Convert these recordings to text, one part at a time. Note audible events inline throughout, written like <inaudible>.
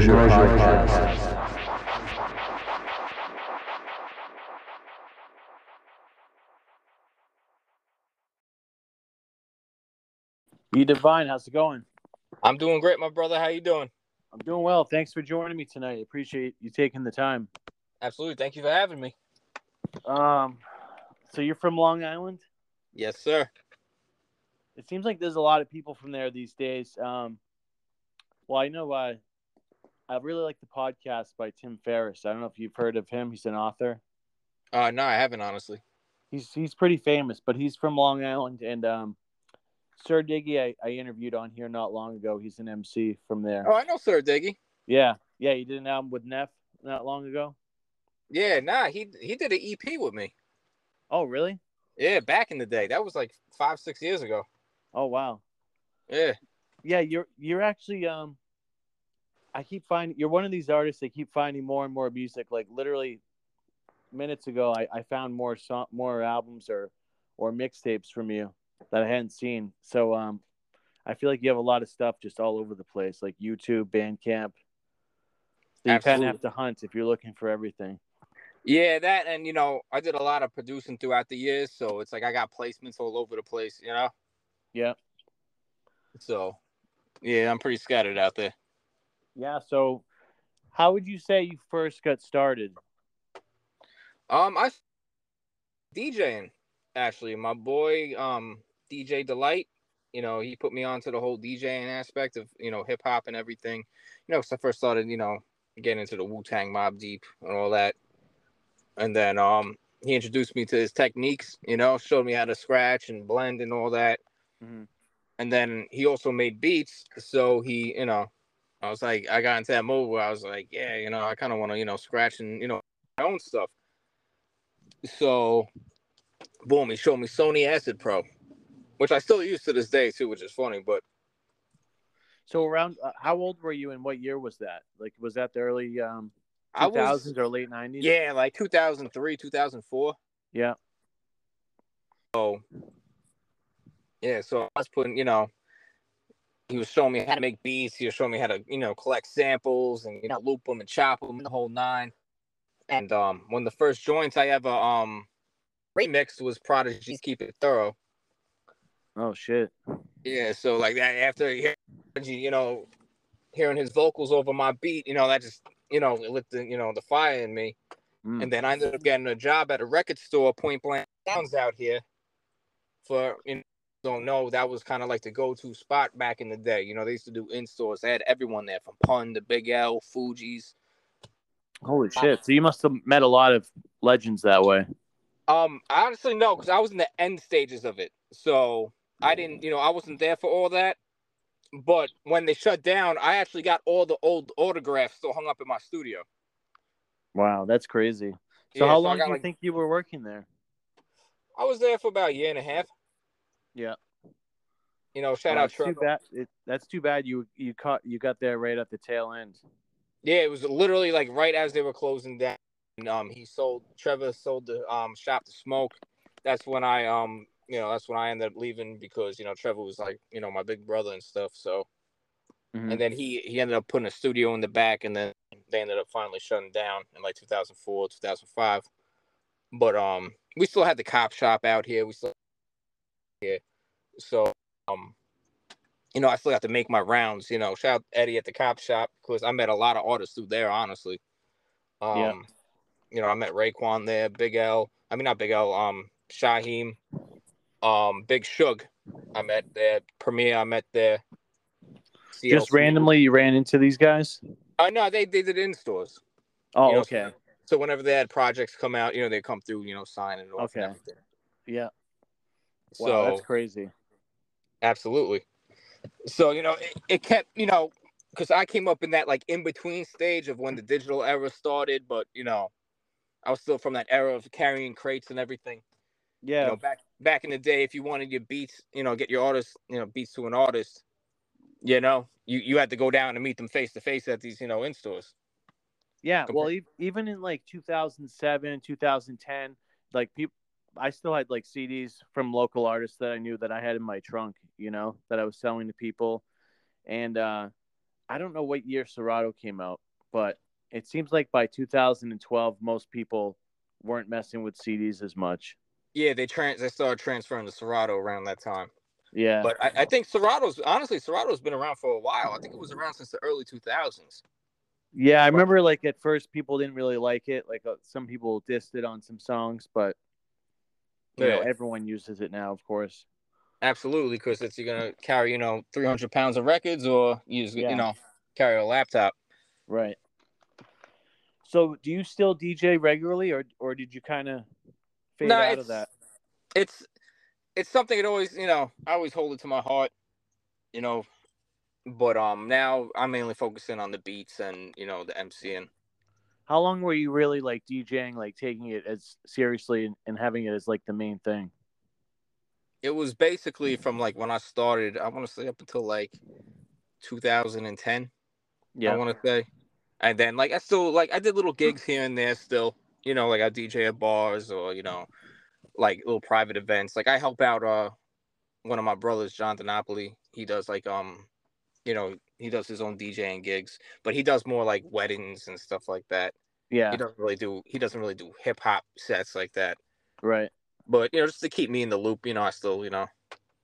the Craig Mosher Podcast. E Divine, how's it going? I'm doing great, my brother. How you doing? I'm doing well. Thanks for joining me tonight. Appreciate you taking the time. Absolutely. Thank you for having me. Um, so you're from Long Island? Yes, sir. It seems like there's a lot of people from there these days. Um, well, I know uh, I really like the podcast by Tim Ferriss. I don't know if you've heard of him. He's an author. Uh, no, I haven't honestly. He's he's pretty famous, but he's from Long Island. And um, Sir Diggy, I, I interviewed on here not long ago. He's an MC from there. Oh, I know Sir Diggy. Yeah, yeah. He did an album with Neff not long ago. Yeah, nah, he he did an EP with me. Oh, really? Yeah, back in the day. That was like five, six years ago. Oh, wow. Yeah. Yeah, you're you're actually um. I keep finding you're one of these artists. They keep finding more and more music. Like literally, minutes ago, I, I found more song, more albums or or mixtapes from you that I hadn't seen. So um, I feel like you have a lot of stuff just all over the place, like YouTube, Bandcamp. You kind of have to hunt if you're looking for everything. Yeah, that and you know, I did a lot of producing throughout the years, so it's like I got placements all over the place, you know. Yeah, So, yeah, I'm pretty scattered out there. Yeah. So, how would you say you first got started? Um, I DJing actually. My boy, um, DJ Delight. You know, he put me onto the whole DJing aspect of you know hip hop and everything. You know, 'cause I first started, you know, getting into the Wu Tang Mobb Deep and all that, and then um, he introduced me to his techniques. You know, showed me how to scratch and blend and all that. Mhm. And then he also made beats, so he, you know, I was like, I got into that mode where I was like, yeah, you know, I kind of want to, you know, scratch and you know my own stuff. So, boom, he showed me Sony Acid Pro, which I still use to this day too, which is funny. But So around uh, how old were you and what year was that? Like was that the early um 2000s was, or late 90s? yeah, like 2003, 2004. Yeah. So, yeah, so I was putting, you know, he was showing me how to make beats. He was showing me how to, you know, collect samples and you know loop them and chop them, the whole nine. And um, one of the first joints I ever um remixed was Prodigy's "Keep It Thoro." Oh shit. Yeah, so like that after hearing, you know, hearing his vocals over my beat, you know, that just you know it lit the you know the fire in me. Mm. And then I ended up getting a job at a record store, Point Blank Sounds out here. For you know, don't know, that was kind of like the go-to spot back in the day. You know, they used to do in stores. They had everyone there from Pun to Big L, Fugees. Holy shit. So you must have met a lot of legends that way. Um, honestly no, because I was in the end stages of it, so I didn't, you know, I wasn't there for all that. But when they shut down, I actually got all the old autographs still hung up in my studio. Wow, that's crazy. So Yeah, how I long do you like- think you were working there? I was there for about a year and a half. Yeah. You know, shout out that's too Trevor. bad. It, that's too bad you you caught you got there right at the tail end. Yeah, it was literally like right as they were closing down. And, um, he sold Trevor sold the um shop to Smoke. That's when I um you know that's when I ended up leaving because you know Trevor was like you know my big brother and stuff. So Mhm. and then he he ended up putting a studio in the back, and then they ended up finally shutting down in like 2004, 2005. But um, we still had the cop shop out here. We still here, so um, you know, I still have to make my rounds. You know, shout out Eddie at the cop shop because I met a lot of artists through there. Honestly, um, Yeah. you know, I met Raekwon there, Big L. I mean, not Big L. Um, Shyheim, um, Big Shug. I met there. Premier. I met there. Just randomly you ran into these guys? Uh, no, they, they did in stores. Oh, You know, okay. So whenever they had projects come out, you know, they come through, you know, sign it Okay. Yeah. Wow, So that's crazy. absolutely. So, you know, it, it kept, you know, because I came up in that like in between stage of when the digital era started, but you know, I was still from that era of carrying crates and everything. Yeah. You know, back back in the day, if you wanted your beats, you know, get your artist, you know, beats to an artist, you know, you, you had to go down and meet them face to face at these, you know, in stores. Yeah, Compar- well, even in like 2007, 2010, like people, I still had like CDs from local artists that I knew that I had in my trunk, you know, that I was selling to people, and uh, I don't know what year Serato came out, but it seems like by 2012, most people weren't messing with CDs as much. Yeah, they trans they started transferring to Serato around that time. Yeah, But I, I think Serato's honestly Serato's been around for a while. I think it was around since the early 2000s. yeah, I remember like at first people didn't really like it. Like uh, some people dissed it on some songs, but you know Yeah. everyone uses it now, of course. Absolutely, because it's you're gonna carry you know 300 pounds of records or use Yeah. you know carry a laptop. Right. So, do you still DJ regularly, or or did you kind of fade out of that? It's it's something that always you know I always hold it to my heart, you know. But um now I'm mainly focusing on the beats and you know the MCing. How long were you really like DJing, like taking it as seriously and, and having it as like the main thing? It was basically from like when I started. I want to say up until like 2010. Yeah. I want to say. And then like I still like I did little gigs here and there still, you know, like I DJ at bars or you know, like little private events. Like I help out uh one of my brothers, John Donopoli. He does like um, you know, he does his own DJing gigs, but he does more like weddings and stuff like that. yeah, He doesn't really do he doesn't really do hip hop sets like that. right. But you know, just to keep me in the loop, you know, I still, you know,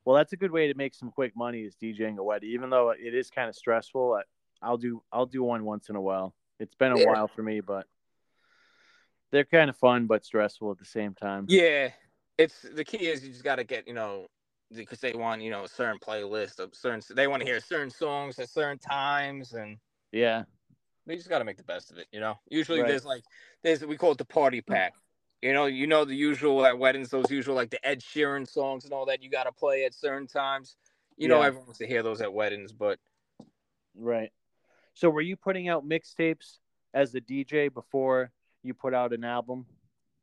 Well, that's a good way to make some quick money is DJing a wedding, even though it is kind of stressful. I, I'll do I'll do one once in a while. It's been a Yeah. while for me, but they're kind of fun but stressful at the same time. Yeah, it's the key is you just got to get you know because they want you know a certain playlist of certain they want to hear certain songs at certain times and Yeah, they just got to make the best of it. You know, usually Right. there's like there's we call it the party pack. You know, you know the usual at weddings, those usual like the Ed Sheeran songs and all that you got to play at certain times. You know, Yeah. everyone wants to hear those at weddings, but right. So, were you putting out mixtapes as a DJ before you put out an album?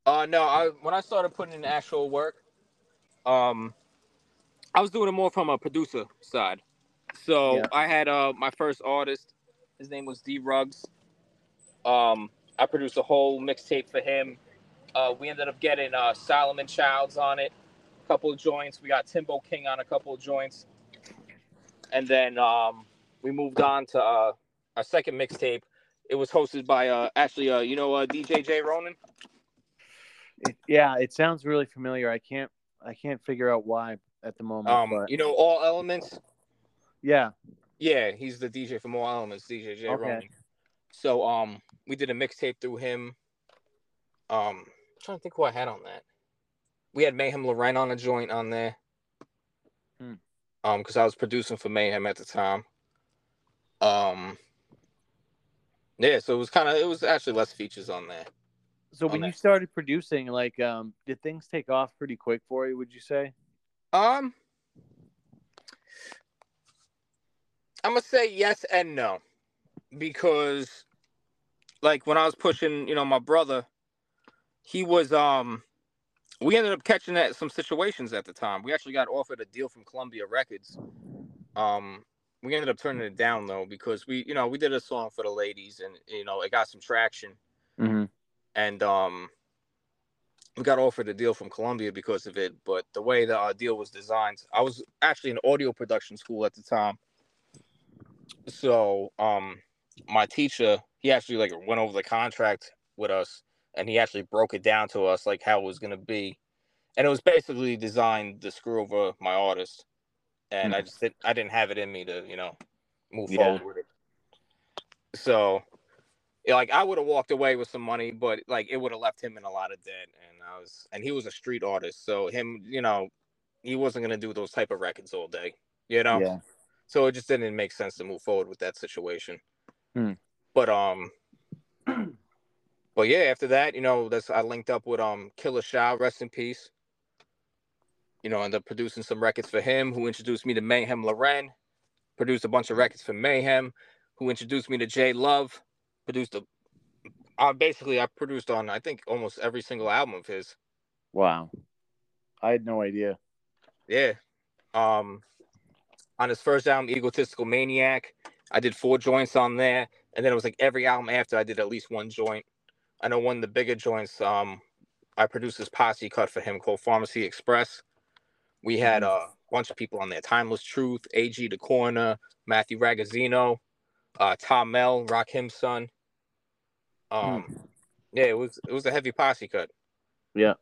Uh no, I when I started putting in actual work, um I was doing it more from a producer side. So Yeah. I had uh my first artist, his name was D Ruggs. Um I produced a whole mixtape for him. Uh we ended up getting uh Solomon Childs on it, a couple of joints. We got Timbo King on a couple of joints. And then um we moved on to uh our second mixtape. It was hosted by uh actually uh you know uh DJ J Ronan? It, yeah, it sounds really familiar. I can't I can't figure out why at the moment. Um, but you know, all elements. yeah, Yeah, he's the DJ from all elements, DJ J. Okay. Roman. So, um, we did a mixtape through him. Um, I'm trying to think who I had on that. We had Mayhem Lauren on a joint on there. Hmm. Um, because I was producing for Mayhem at the time. Um, yeah, so it was kind of it was actually less features on there. So on when you started producing, like, um, did things take off pretty quick for you? Would you say? Um, I'm gonna say yes and no, because like when I was pushing, you know, my brother, he was um, we ended up catching at some situations at the time. We actually got offered a deal from Columbia Records. Um, we ended up turning it down though because we, you know, we did a song for the ladies and you know it got some traction Mm-hmm. and um we got offered a deal from Columbia because of it, but the way the uh, deal was designed, I was actually in audio production school at the time. So, um my teacher, he actually like went over the contract with us and he actually broke it down to us like how it was going to be. And it was basically designed to screw over my artist. And I just didn't, I didn't have it in me to, you know, move Yeah. forward with it. So, like I would have walked away with some money, but like it would have left him in a lot of debt. And I was, and he was a street artist, so him, you know, he wasn't gonna do those type of records all day, you know. Yeah. So it just didn't make sense to move forward with that situation. Hmm. But um, <clears throat> but yeah, after that, you know, that's I linked up with um Killa Sha, rest in peace. You know, ended up producing some records for him, who introduced me to Mayhem Lauren, produced a bunch of records for Mayhem, who introduced me to Jay Love, produced a uh, basically I produced on I think almost every single album of his. Wow. I had no idea. Yeah. Um on his first album, Egotistical Maniac, I did four joints on there. And then it was like every album after I did at least one joint. I know one of the bigger joints, um, I produced this posse cut for him called Pharmacy Express. We had a bunch of people on there. Timeless Truth, AG Da Coroner, Matthew Ragazzino, uh, Tom Mel, Rakim's son. Um, yeah, it was it was a heavy posse cut. Yeah.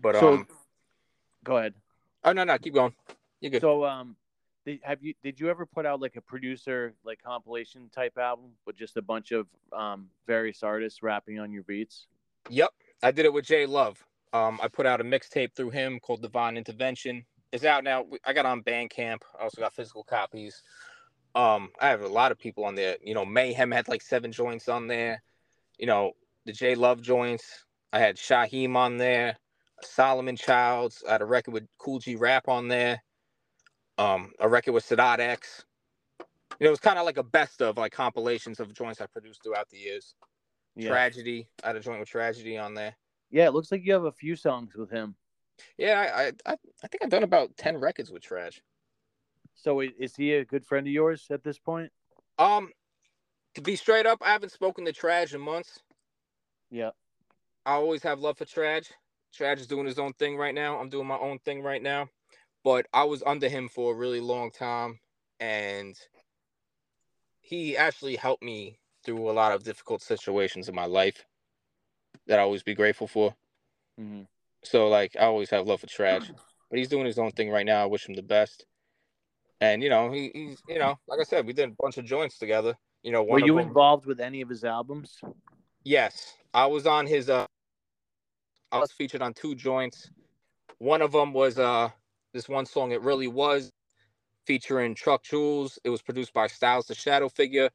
But So- um, Go ahead. oh no, no, keep going. You're good. So um, did, have you did you ever put out like a producer like compilation type album with just a bunch of um various artists rapping on your beats? Yep, I did it with Jay Love. Um, I put out a mixtape through him called Divine Intervention. It's out now. I got on Bandcamp. I also got physical copies. Um, I have a lot of people on there. You know, Mayhem had like seven joints on there. You know, the J Love joints. I had Shyheim on there. Solomon Childs. I had a record with Kool G Rap on there. Um, a record with Sadat X. You know, it was kind of like a best of like compilations of joints I produced throughout the years. Yeah. Tragedy. I had a joint with Tragedy on there. Yeah, it looks like you have a few songs with him. Yeah, I I, I think I've done about ten records with Trag. So is he a good friend of yours at this point? Um, to be straight up, I haven't spoken to Trag in months. Yeah. I always have love for Trag. Trag is doing his own thing right now. I'm doing my own thing right now. But I was under him for a really long time, and he actually helped me through a lot of difficult situations in my life that I always be grateful for. hmm So like I always have love for Trag, but he's doing his own thing right now. I wish him the best. And you know, he, he's you know, like I said, we did a bunch of joints together. You know, Were one of you them, involved with any of his albums? yes, I was on his. uh I was featured on two joints. One of them was uh this one song. It really was featuring Truck Jules. It was produced by Styles the Shadow Figure,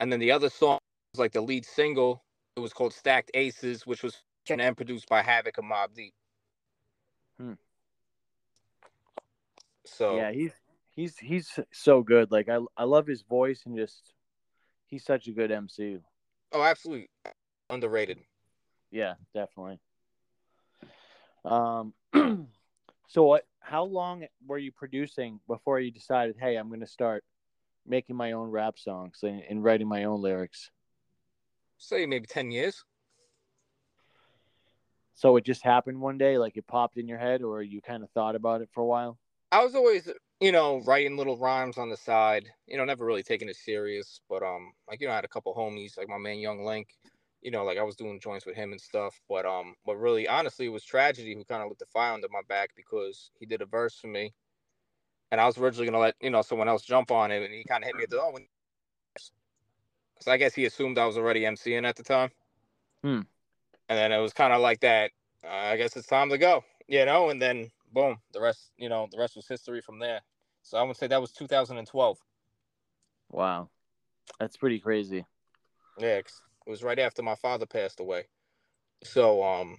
and then the other song was like the lead single. It was called Stacked Aces, which was featured and produced by Havoc and Mobb Deep. Hmm. So Yeah, he's he's he's so good. Like I I love his voice and just he's such a good MC. Oh, absolutely underrated. Yeah, definitely. Um <clears throat> so what how long were you producing before you decided, "Hey, I'm going to start making my own rap songs and, and writing my own lyrics?" Say maybe ten years. So it just happened one day like it popped in your head or you kind of thought about it for a while? I was always, you know, writing little rhymes on the side. You know, never really taking it serious. But um, like you know, I had a couple homies, like my man Young Link. You know, like I was doing joints with him and stuff. But um, but really, honestly, it was tragedy who kind of lit the fire under my back because he did a verse for me, and I was originally gonna let you know someone else jump on it, and he kind of hit me at the oh, because <laughs> I guess he assumed I was already MCing at the time. Hmm. And then it was kind of like that. Uh, I guess it's time to go, you know. And then boom, the rest, you know, the rest was history from there. So I would say that was 2012. Wow. That's pretty crazy. Yeah, it was right after my father passed away. So um,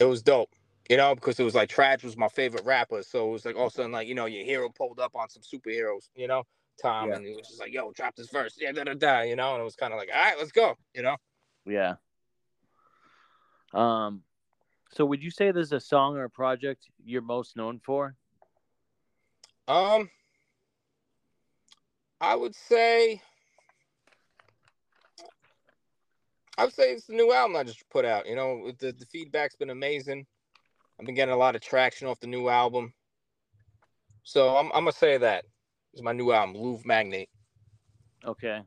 it was dope, you know, because it was like Traj was my favorite rapper. So it was like all of a sudden, like you know, your hero pulled up on some superheroes, you know, Tom, Yeah. and he was just like, "Yo, drop this verse, yeah, da da da," you know, and it was kind of like, "All right, let's go," you know. Yeah. Um so would you say there's a song or a project you're most known for? Um, I would say, I would say it's the new album I just put out. You know, the the feedback's been amazing. I've been getting a lot of traction off the new album. So I'm I'm gonna say that is my new album, Louvre Magnate. Okay.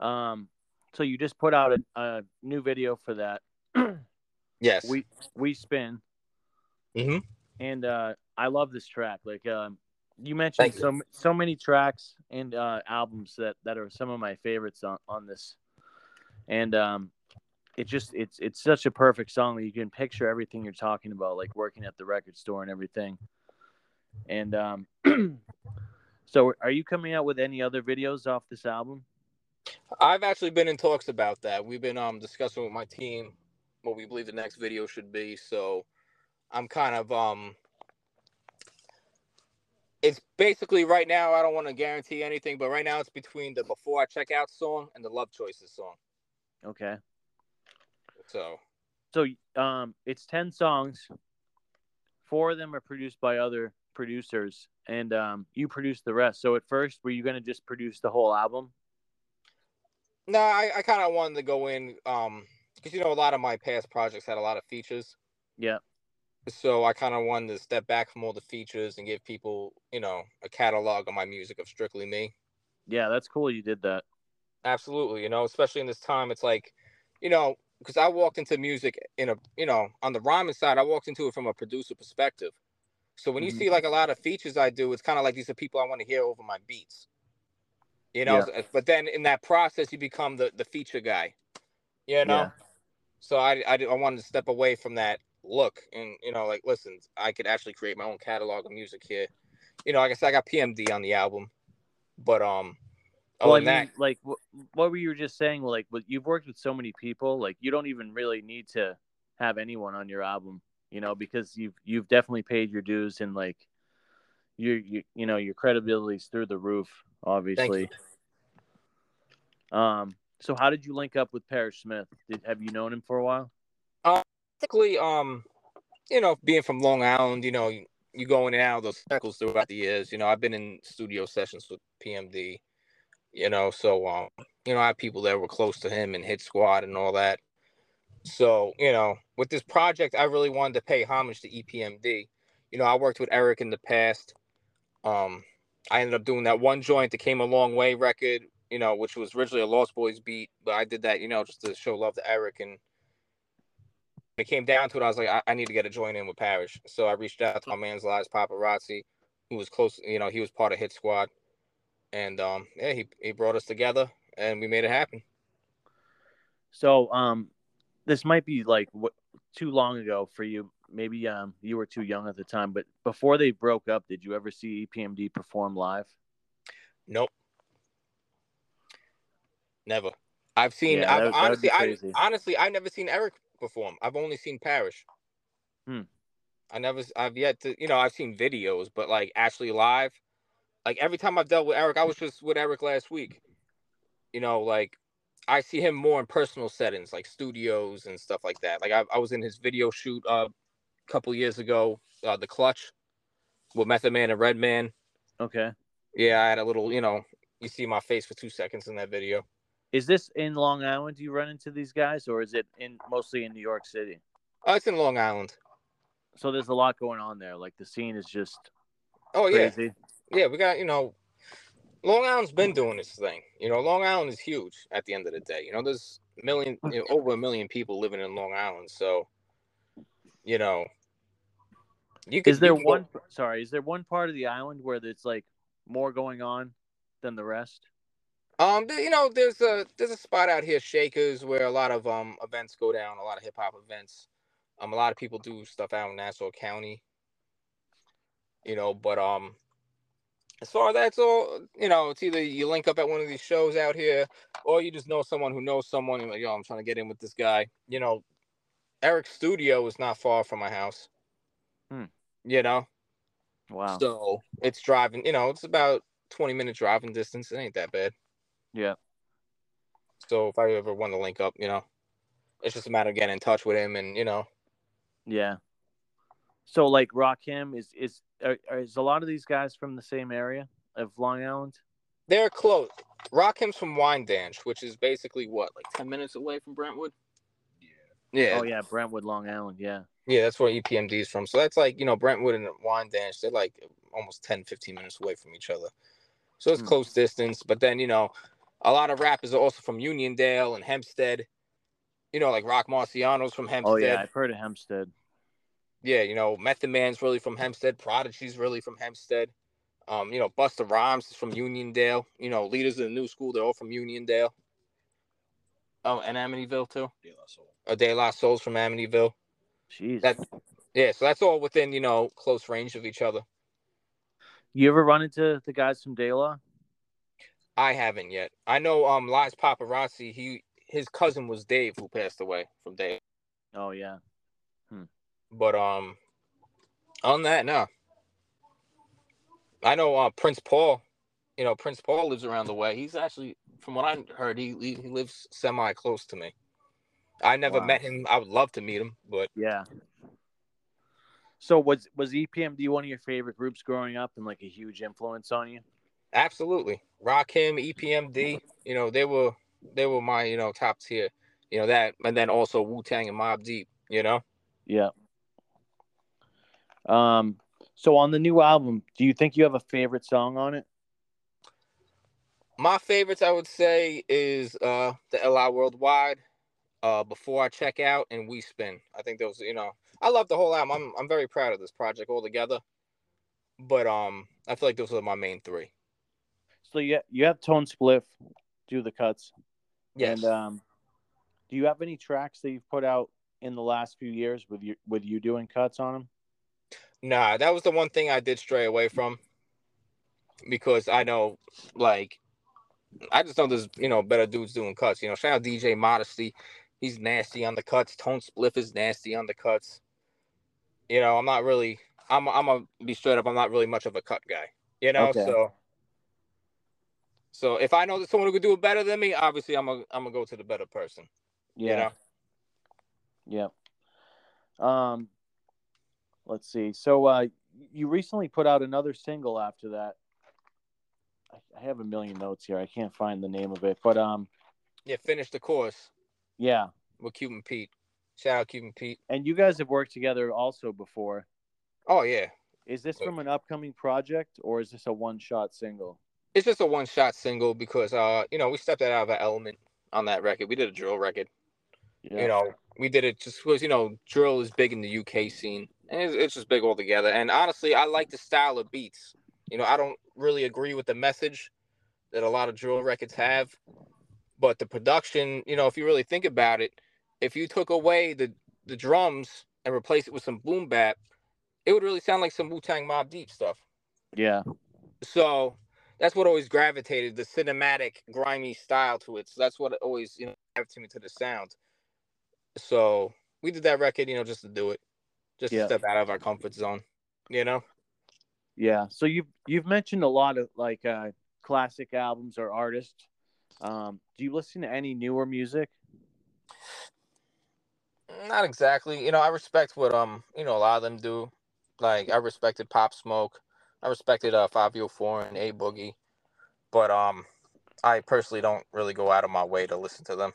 Um so you just put out a, a new video for that. <clears throat> Yes. We we spin hmm and uh I love this track. Like um you mentioned Thank you. so so many tracks and uh albums that that are some of my favorites on on this. And um it just it's it's such a perfect song that you can picture everything you're talking about like working at the record store and everything. And um <clears throat> so are you coming out with any other videos off this album? I've actually been in talks about that. We've been um discussing with my team what we believe the next video should be. So I'm kind of um it's basically right now I don't want to guarantee anything, but right now it's between the before I check out song and the love choices song. Okay. So So um it's 10 songs. Four of them are produced by other producers and um you produce the rest. So at first were you going to just produce the whole album? no, I, I kind of wanted to go in um because you know a lot of my past projects had a lot of features. Yeah. So I kind of wanted to step back from all the features and give people, you know, a catalog of my music of strictly me. Yeah, that's cool. You did that. Absolutely, you know, especially in this time, it's like, you know, because I walked into music in a, you know, on the rhyming side, I walked into it from a producer perspective. So when you Mhm. see like a lot of features I do, it's kind of like these are people I want to hear over my beats. You know, but then in that process, you become the the feature guy. You know, Yeah. So I, I I wanted to step away from that look and you know like listen, I could actually create my own catalog of music here. You know, like I said, I got PMD on the album, but um, Well, I mean, that, like what, what were you just saying? Like, what you've worked with so many people, like you don't even really need to have anyone on your album, you know, because you've you've definitely paid your dues and like you you you know your credibility's through the roof, obviously. Um, so how did you link up with Parrish Smith? Did have you known him for a while? basically, um, you know, being from Long Island, you know, you, you go in and out of those circles throughout the years. You know, I've been in studio sessions with PMD. You know, so um, you know, I have people that were close to him and Hit Squad and all that. So you know, with this project, I really wanted to pay homage to EPMD. You know, I worked with Eric in the past. Um, I ended up doing that one joint that came a long way record. You know, which was originally a Lost Boys beat, but I did that, you know, just to show love to Eric and it came down to it, I was like, I, I need to get a join in with Parrish. So I reached out to my man's lives paparazzi, who was close, you know, he was part of Hit Squad. And um, yeah, he, he brought us together and we made it happen. So um, this might be like what too long ago for you. Maybe um you were too young at the time, but before they broke up, did you ever see EPMD perform live? Nope. Never. I've seen Yeah, I've that- that would honestly be I honestly, I've never seen Eric perform. I've only seen Parrish. Hmm. I never I've yet to you know, I've seen videos, but like actually live, like every time I've dealt with Eric, I was just with Eric last week. You know, like I see him more in personal settings, like studios and stuff like that. Like I, I was in his video shoot uh, a couple years ago, uh, the Clutch, with Method Man and Redman. Okay. Yeah, I had a little, you know, you see my face for two seconds in that video. Is this in Long Island? Do you run into these guys, or is it in mostly in New York City? Oh, it's in Long Island. So there's a lot going on there. Like the scene is just Oh yeah, crazy. yeah. We got you know, Long Island's been doing this thing. You know, Long Island is huge. At the end of the day, you know, there's million, you know, over a million people living in Long Island. So, you know, you Is there you go- one? Sorry, is there one part of the island where there's like more going on than the rest? Um, you know, there's a there's a spot out here, Shakers, where a lot of um events go down, a lot of hip hop events. Um, a lot of people do stuff out in Nassau County. You know, but um, as far as that's all, you know, it's either you link up at one of these shows out here, or you just know someone who knows someone. And like, yo, I'm trying to get in with this guy. You know, Eric's studio is not far from my house. Hmm. You know, Wow. so it's driving. You know, it's about twenty minute driving distance. It ain't that bad. Yeah. So if I ever want to link up, you know, it's just a matter of getting in touch with him, and you know, Yeah. So like Rakim is is are, are- is a lot of these guys from the same area of Long Island? they're close. Rakim's from Wyandanch, which is basically what, like ten minutes away from Brentwood. Yeah, Yeah. Oh yeah, Brentwood, Long Island. Yeah. yeah, that's where EPMD is from. So that's like you know Brentwood and Wyandanch. They're like almost 10, 15 minutes away from each other. So it's Hmm. close distance. But then you know, a lot of rappers are also from Uniondale and Hempstead. You know, like Rock Marciano's from Hempstead. Oh yeah, I've heard of Hempstead. yeah, you know, Method Man's really from Hempstead. Prodigy's really from Hempstead. Um, you know, Busta Rhymes is from Uniondale. You know, leaders of the new school, they're all from Uniondale. Oh, and Amityville too. De La Soul. A De La Soul's from Amityville. Jeez. That, yeah, so that's all within you know close range of each other. You ever run into the guys from De La? I haven't yet. I know um Lies Paparazzi. He his cousin was Dave who passed away from Dave. Oh yeah. But um, on that, no. I know uh, Prince Paul. You know, Prince Paul lives around the way. He's actually, from what I heard, he he he lives semi close to me. I never Wow. met him. I would love to meet him, but Yeah. So was was EPMD one of your favorite groups growing up and like a huge influence on you? Absolutely, Rakim, EPMD. You know, they were they were my you know top tier. You know that, and then also Wu Tang and Mobb Deep. You know, Yeah. Um. So on the new album, do you think you have a favorite song on it? My favorites, I would say, is uh the LI Worldwide, uh Before I Check Out, and We Spin. I think those, you know, I love the whole album. I'm I'm very proud of this project altogether. But um, I feel like those are my main three. So you you have Tone Spliff do the cuts. Yes. And um, do you have any tracks that you've put out in the last few years with you with you doing cuts on them? Nah, that was the one thing I did stray away from because I know, like, I just know there's you know better dudes doing cuts. You know, shout out DJ Modesty, he's nasty on the cuts. Tone Spliff is nasty on the cuts. You know, I'm not really. I'm I'm gonna be straight up. I'm not really much of a cut guy. You know, Okay. so. So if I know that someone who could do it better than me, obviously I'm gonna I'm gonna go to the better person. Yeah. You know? Yep. Um, let's see. So uh, you recently put out another single after that. I, I have a million notes here. I can't find the name of it, but um, Yeah, finish the course yeah. with Cuban Pete. Shout out Cuban Pete. And you guys have worked together also before. Oh yeah, Is this from an upcoming project or is this a one-shot single? It's just a one shot single because uh you know we stepped out of our element on that record. We did a drill record. Yeah. You know we did it just because you know drill is big in the UK scene and it's, it's just big altogether. And honestly, I like the style of beats. You know I don't really agree with the message that a lot of drill records have, but the production. You know if you really think about it, if you took away the the drums and replaced it with some boom bap, it would really sound like some Wu Tang Mobb Deep stuff. Yeah. So that's what always gravitated the cinematic, grimy style to it. So that's what always, you know, gravitated me to the sound. So we did that record, you know, just to do it, just Yeah. to step out of our comfort zone, you know. Yeah. So you've you've mentioned a lot of like uh, classic albums or artists. Um, do you listen to any newer music? Not exactly, you know. I respect what um, you know, a lot of them do. Like I respected Pop Smoke, I respected uh Fivio Foreign and A Boogie, but um, I personally don't really go out of my way to listen to them.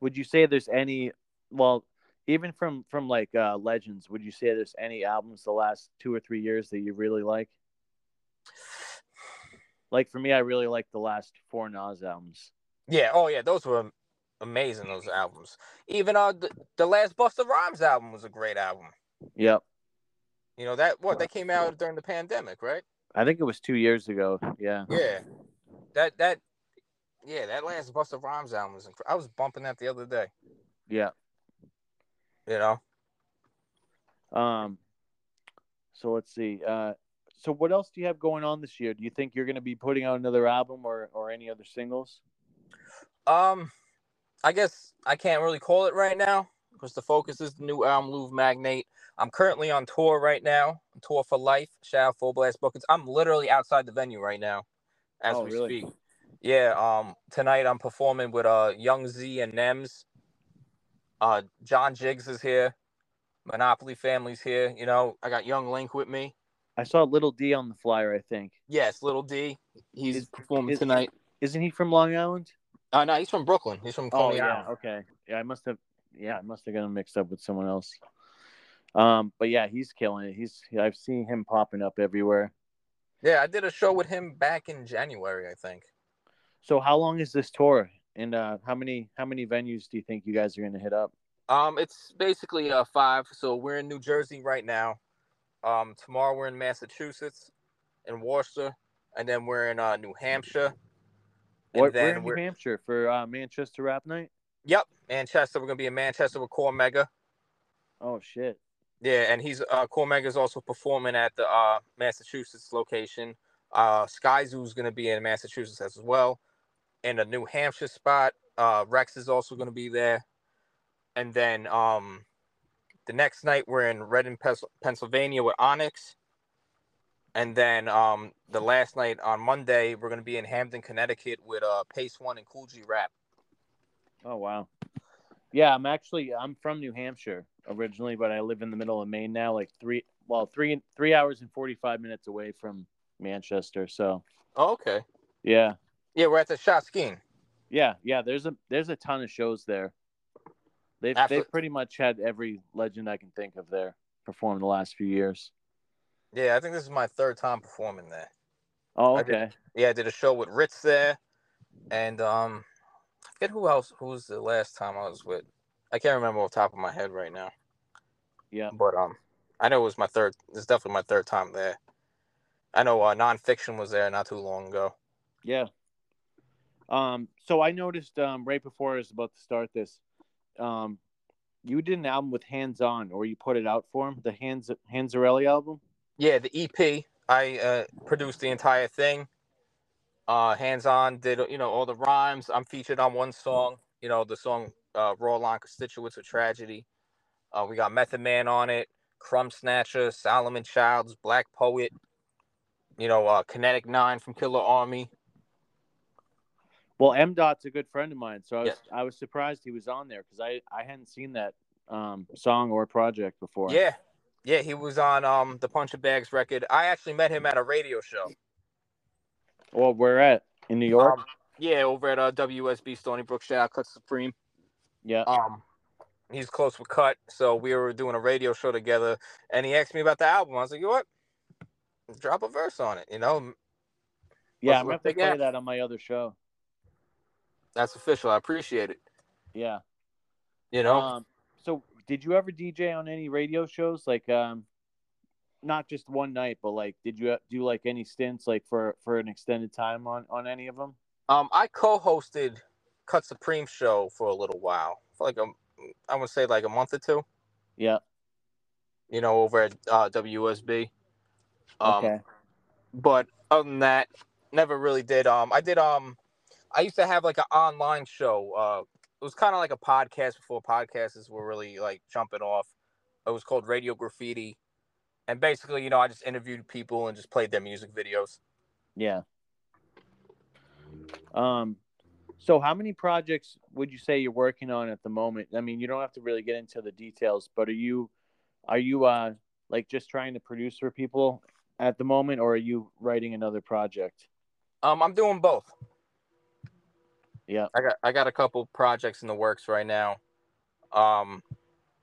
Would you say there's any? Well, even from from like uh, legends, would you say there's any albums the last two or three years that you really like? Like for me, I really like the last four Nas albums. Yeah, oh yeah, those were amazing. Those albums. Even uh, the, the last Busta Rhymes album was a great album. Yep. You know that what that came out during the pandemic, right? I think it was two years ago. Yeah. Yeah, that that yeah, that last Busta Rhymes album was. I was bumping that the other day. Yeah. You know, Um. So let's see. Uh, so what else do you have going on this year? Do you think you're going to be putting out another album or or any other singles? um, I guess I can't really call it right now because the focus is the new album, Louvre Magnate. I'm currently on tour right now. I'm tour for life. Shout out Full Blast Bookings. I'm literally outside the venue right now, as Oh, we really? speak. Yeah. Um. Tonight I'm performing with uh Young Z and Nems. Uh, John Jiggs is here. Monopoly family's here. You know, I got Young Link with me. I saw Little D on the flyer. I think. Yes, Little D. He's Is- performing is- tonight. Isn't he from Long Island? Uh, no, he's from Brooklyn. He's from Oh yeah. Island. Okay. Yeah, I must have. Yeah, I must have got him mixed up with someone else. Um, but yeah, he's killing it. He's I've seen him popping up everywhere. Yeah, I did a show with him back in January, I think. So how long is this tour? And uh, how many how many venues do you think you guys are going to hit up? Um, it's basically uh five. So we're in New Jersey right now. Um, tomorrow we're in Massachusetts, in Worcester, and then we're in uh New Hampshire. And What, then we're in New we're- Hampshire for uh, Manchester Rap Night. Yep, Manchester. We're gonna be in Manchester with Cormega. Oh shit! Yeah, and he's uh Cormega is also performing at the uh Massachusetts location. Uh Skyzoo's gonna be in Massachusetts as well. In a New Hampshire spot, uh Rex is also gonna be there. And then um the next night we're in Reading, Pens- Pennsylvania with Onyx. And then um the last night on Monday we're gonna be in Hamden, Connecticut with uh Pace Won and Kool G Rap. Oh wow. Yeah, I'm actually I'm from New Hampshire originally, but I live in the middle of Maine now, like three well three three hours and forty five minutes away from Manchester. So Oh, okay. yeah, Yeah, we're at the Shot Skiing. yeah, yeah. There's a there's a ton of shows there. They've After- they've pretty much had every legend I can think of there perform the last few years. Yeah, I think this is my third time performing there. Oh I did- okay. Yeah, I did a show with Ritz there. and um, I forget who else. Who was the last time I was with? I can't remember off the top of my head right now. Yeah. But um, I know it was my third. It's definitely my third time there. I know uh, nonfiction was there not too long ago. Yeah. Um, so I noticed um, right before I was about to start this, um, you did an album with Hands On, or you put it out for him, the Hands Hanzarelli album. Yeah, the EP. I uh, produced the entire thing. Uh, hands on did you know all the rhymes. I'm featured on one song. You know the song uh, "Raw Line Constituents of Tragedy." Uh, we got Method Man on it, Crumb Snatcher, Solomon Childs, Black Poet. You know, uh, Kinetic Nine from Killarmy. Well, M Dot's a good friend of mine, so I was Yeah. I was surprised he was on there because I I hadn't seen that um, song or project before. Yeah, yeah, he was on um the Punch of Bags record. I actually met him at a radio show. Well, where at in New York? Um, yeah, over at uh, WSB Stony Brook. Shout out Cut Supreme. yeah. Um, he's close with Cut, so we were doing a radio show together, and he asked me about the album. I was like, you know what? Drop a verse on it. You know, yeah, I'm gonna have to play app? that on my other show. that's official. I appreciate it. Yeah. You know, Um, so did you ever DJ on any radio shows? Like, um, not just one night, but like, did you do like any stints like for for an extended time on on any of them? um, I co-hosted Cut Supreme show for a little while, for like a, I would say like a month or two. Yeah. You know, over at uh, WSB. Um, okay. but other than that, never really did. Um, I did. Um, I used to have like an online show. Uh, it was kind of like a podcast before podcasts were really like jumping off. It was called Radio Graffiti, and basically, you know, I just interviewed people and just played their music videos. Yeah. Um, so how many projects would you say you're working on at the moment? I mean, you don't have to really get into the details, but are you, are you uh like just trying to produce for people at the moment, or are you writing another project? Um, I'm doing both. Yeah. I got I got a couple projects in the works right now. Um,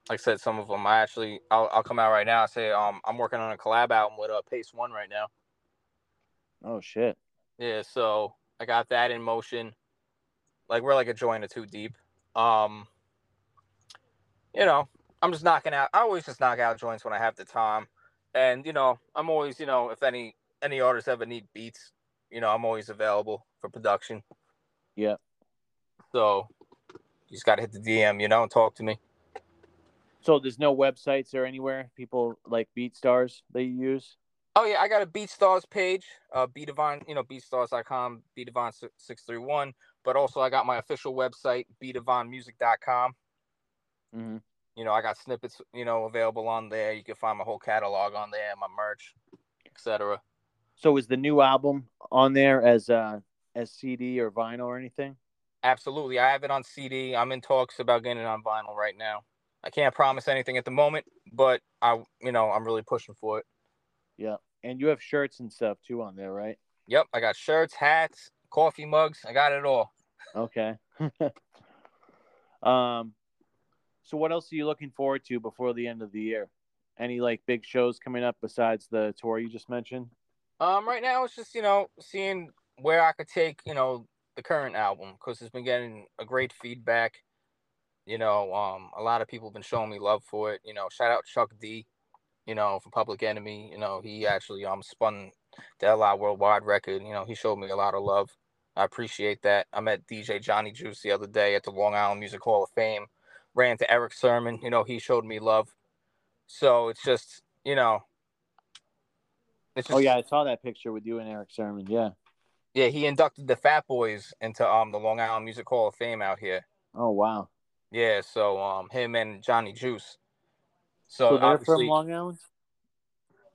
like I said, some of them I actually I'll, I'll come out right now. I say um I'm working on a collab album with uh, Pace Won right now. Oh shit. Yeah, so I got that in motion. Like we're like a joint or two deep. Um, you know, I'm just knocking out. I always just knock out joints when I have the time, and you know, I'm always, you know, if any any artists ever need beats, you know, I'm always available for production. Yeah. So you just gotta hit the DM, you know, and talk to me. So there's no websites or anywhere people like BeatStars that you use. Oh yeah, I got a BeatStars page, uh, Beatavon, you know, beatstars.com, Beatavon six three one. But also, I got my official website, beatavonmusic.com. Mm-hmm. You know, I got snippets, you know, available on there. You can find my whole catalog on there, my merch, etc. So is the new album on there as uh as CD or vinyl or anything? Absolutely, I have it on CD. I'm in talks about getting it on vinyl right now. I can't promise anything at the moment, but I, you know, I'm really pushing for it. Yeah. And you have shirts and stuff too on there, right? Yep, I got shirts, hats, coffee mugs. I got it all. Okay. <laughs> um so what else are you looking forward to before the end of the year? Any like big shows coming up besides the tour you just mentioned? Um, right now it's just you know seeing where I could take you know the current album because it's been getting a great feedback. You know, um, a lot of people have been showing me love for it. You know, shout out Chuck D. You know, from Public Enemy. You know, he actually um spun the LI Worldwide record. You know, he showed me a lot of love. I appreciate that. I met DJ Johnny Juice the other day at the Long Island Music Hall of Fame. Ran to Erick Sermon. You know, he showed me love. So it's just you know. It's just, Oh yeah, I saw that picture with you and Erick Sermon. Yeah. Yeah, he inducted the Fat Boys into um the Long Island Music Hall of Fame out here. Oh wow. Yeah, so um him and Johnny Juice. So, So, they're from Long Island?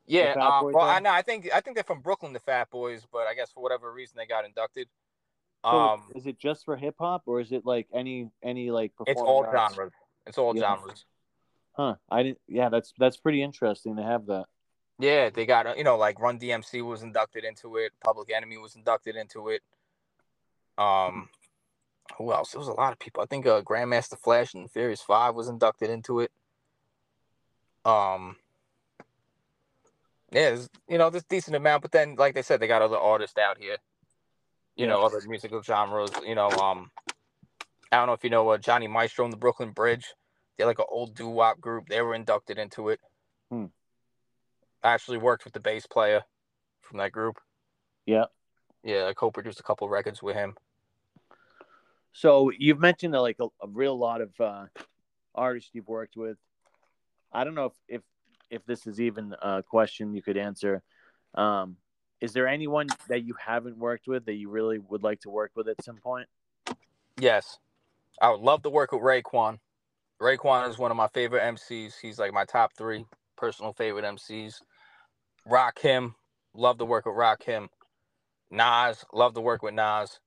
yeah. Um, well, I know I think I think they're from Brooklyn, the Fat Boys, but I guess for whatever reason they got inducted. So Um, is it just for hip hop or is it like any any like it's all arts? genres. It's all Yeah. genres. Huh. I didn't yeah, that's that's pretty interesting to have that. Yeah, they got uh, you know like Run DMC was inducted into it. Public Enemy was inducted into it. Um, who else? There was a lot of people. I think uh, Grandmaster Flash and Furious Five was inducted into it. Um, yeah, there's, you know, there's decent amount, but then like they said, they got other artists out here. you Yeah. know, other musical genres. You know, um, I don't know if you know uh, Johnny Maestro and the Brooklyn Bridge. They're like an old doo wop group. They were inducted into it. Hmm. I actually worked with the bass player from that group. Yeah. Yeah, I co-produced a couple records with him. So you've mentioned like a, a real lot of uh, artists you've worked with. I don't know if, if if this is even a question you could answer. Um, is there anyone that you haven't worked with that you really would like to work with at some point? Yes, I would love to work with Raekwon. Raekwon is one of my favorite MCs. He's like my top three personal favorite MCs. Rakim, love to work with Rakim. Nas, love to work with Nas.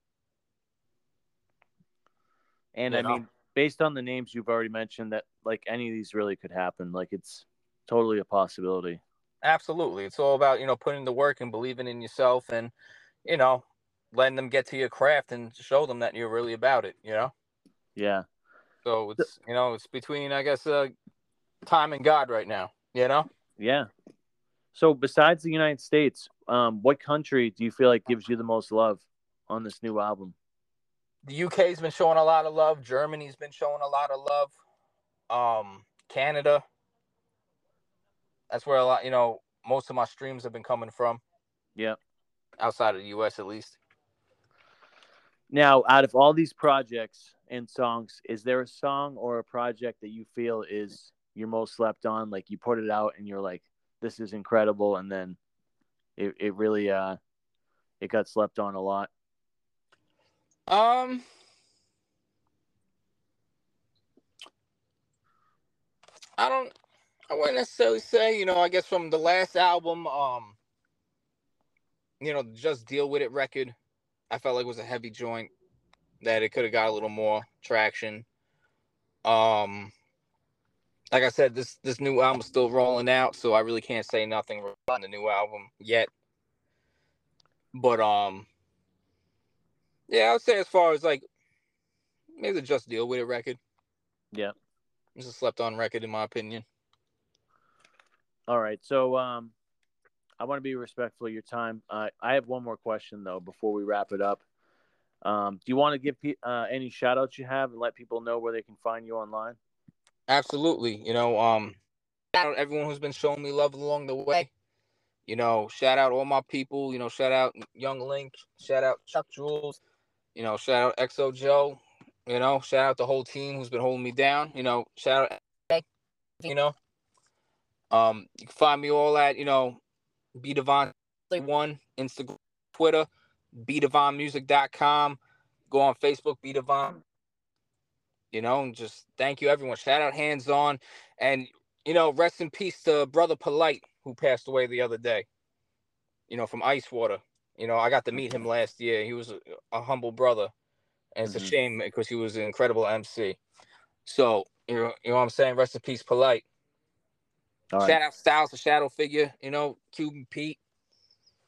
And You I mean, based on the names you've already mentioned, that like any of these really could happen. Like it's totally a possibility. Absolutely, it's all about you know putting the work and believing in yourself, and you know letting them get to your craft and show them that you're really about it. You know, Yeah. so it's you know it's between I guess uh, time and God right now. You know. Yeah. So besides the United States, um, what country do you feel like gives you the most love on this new album? The UK's been showing a lot of love. Germany's been showing a lot of love. Um, Canada. That's where a lot, you know, most of my streams have been coming from, Yeah. outside of the US at least. Now, out of all these projects and songs, is there a song or a project that you feel is your most slept on? Like you put it out and you're like, this is incredible, and then it, it really uh it got slept on a lot. Um, I don't. I wouldn't necessarily say. You know, I guess from the last album, um, you know, just deal with it record. I felt like it was a heavy joint that it could have got a little more traction. Um, like I said, this this new album's still rolling out, so I really can't say nothing about the new album yet. But um, yeah, I would say as far as like maybe the Just Deal with It record. Yeah. It's a slept on record in my opinion. All right, so um, I want to be respectful of your time. Uh, I have one more question though before we wrap it up. Um, do you want to give pe- uh, any shout outs you have and let people know where they can find you online? Absolutely. You know, um shout out everyone who's been showing me love along the way. You know, shout out all my people, you know, shout out Young Link, shout out Chuck Jules, you know, shout out XO Joe, you know, shout out the whole team who's been holding me down, you know, shout out you know. Um you can find me all at, you know, B. Dvine one, Instagram, Twitter, bdvinemusic.com. Go on Facebook, B. Dvine. You know, and just thank you everyone. Shout out hands on. And you know, rest in peace to brother Polite, who passed away the other day. You know, from Ice Water. You know, I got to meet him last year. He was a, a humble brother. And it's Mhm. a shame because he was an incredible MC. So, you know, you know what I'm saying? Rest in peace, Polite. All right. Shout out Styles, the shadow figure, you know, Cuban Pete,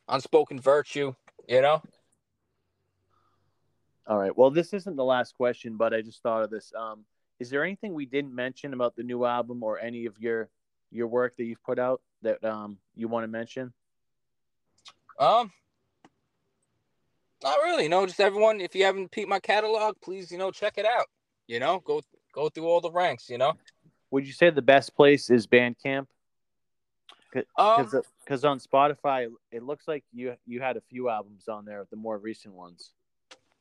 unspoken virtue, you know. All right. Well, this isn't the last question, but I just thought of this. Um, is there anything we didn't mention about the new album or any of your your work that you've put out that um you want to mention? Um, not really. No, just everyone. If you haven't peeped my catalog, please, you know, check it out. You know, go go through all the ranks. You know, Would you say the best place is Bandcamp? um, Because on Spotify, it looks like you you had a few albums on there, the more recent ones.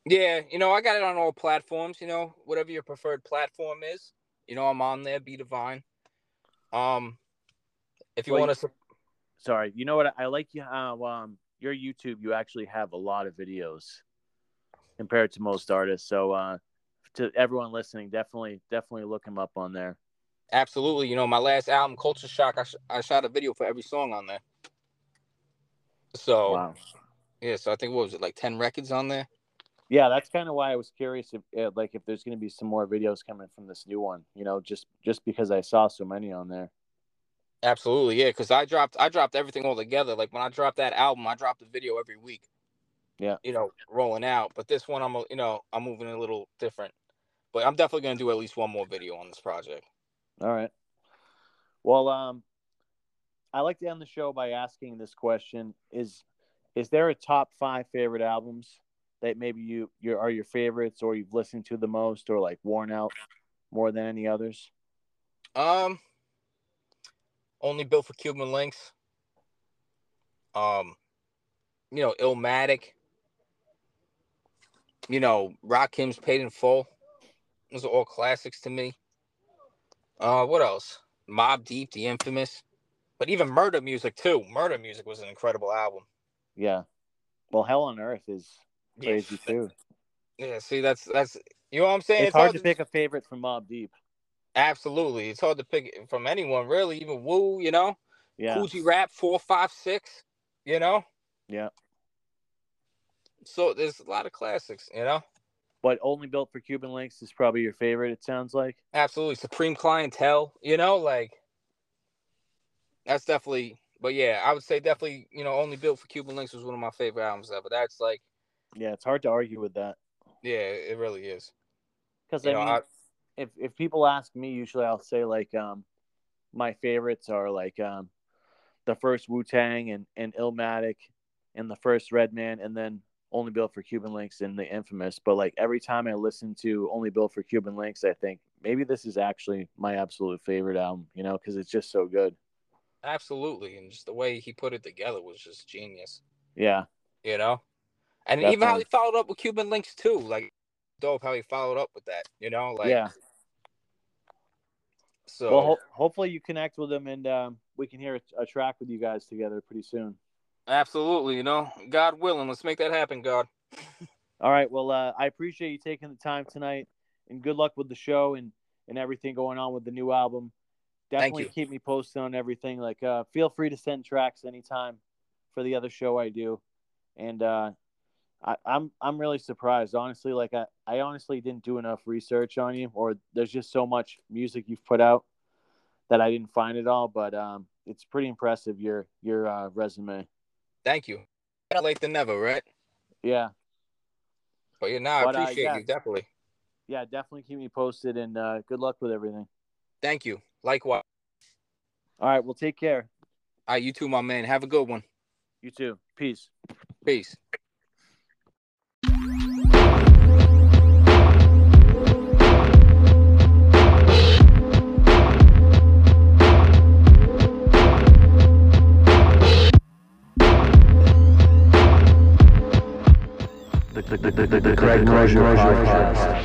yeah, you know, I got it on all platforms. You know, whatever your preferred platform is, you know, I'm on there. B. Dvine. Um, if you Well, want to, Sorry, you know what? I like you how um your YouTube you actually have a lot of videos compared to most artists. So uh, to everyone listening, definitely definitely look him up on there. absolutely. You know, my last album, Culture Shock, I, sh- I shot a video for every song on there. So Wow. yeah, so I think what was it like ten records on there? Yeah, that's kind of why I was curious if, uh, like, if there's going to be some more videos coming from this new one. You know, just just because I saw so many on there. Absolutely, yeah. Because I dropped, I dropped everything all together. Like when I dropped that album, I dropped a video every week. Yeah. You know, rolling out. But this one, I'm, a- you know, I'm moving a little different. But I'm definitely gonna do at least one more video on this project. All right. Well, um, I like to end the show by asking this question: Is is there a top five favorite albums that maybe you your are your favorites or you've listened to the most or like worn out more than any others? Um, only built for Cuban Linx. Um, you know, Illmatic. You know, Rock Rakim's Paid in Full. Those are all classics to me. Uh, what else? Mobb Deep, The Infamous, but even Murder Music too. Murder Music was an incredible album. Yeah. Well, Hell on Earth is Yeah. crazy too. Yeah, see, that's that's you know what I'm saying. It's, hard to pick a favorite from Mobb Deep. Absolutely, it's hard to pick from anyone really. Even Wu, you know, Yeah. Kool G Rap four five six, you know. Yeah. So there's a lot of classics, you know. But only built for Cuban Linx is probably your favorite. It sounds like. Absolutely, Supreme Clientele, you know, like that's definitely. But yeah, I would say definitely, you know, only built for Cuban Linx was one of my favorite albums ever. That's like, Yeah, it's hard to argue with that yeah, it really is. because I know, mean, I- if if people ask me, usually I'll say like um, my favorites are like um, the first Wu Tang and and Illmatic, and the first Redman, and then only built for Cuban Linx and the infamous. But like every time I listen to only built for Cuban Linx, I think maybe this is actually my absolute favorite album. You know, because it's just so good. Absolutely, and just the way he put it together was just genius. Yeah, You know, and even how he followed up with Cuban Linx too, like dope how he followed up with that. You know, like yeah. So. Well, ho- hopefully you connect with them and um, we can hear a, a track with you guys together pretty soon. absolutely, you know, God willing, let's make that happen, God. <laughs> All right. Well, uh, I appreciate you taking the time tonight, and good luck with the show and and everything going on with the new album. Definitely keep me posted on everything. Like, uh, feel free to send tracks anytime for the other show I do, and uh, I, I'm I'm really surprised, honestly. Like, I I honestly didn't do enough research on you, or there's just so much music you've put out that I didn't find it all. But um, it's pretty impressive your your uh, resume. Thank you. Better late than never, right? Yeah. But yeah, nah, I uh, appreciate yeah. you definitely. Yeah, definitely keep me posted and uh, good luck with everything. Thank you. Likewise. All right, well, take care. All right, you too, my man. Have a good one. You too. Peace. Peace. The, the, the, the, Craig Mosher Podcast.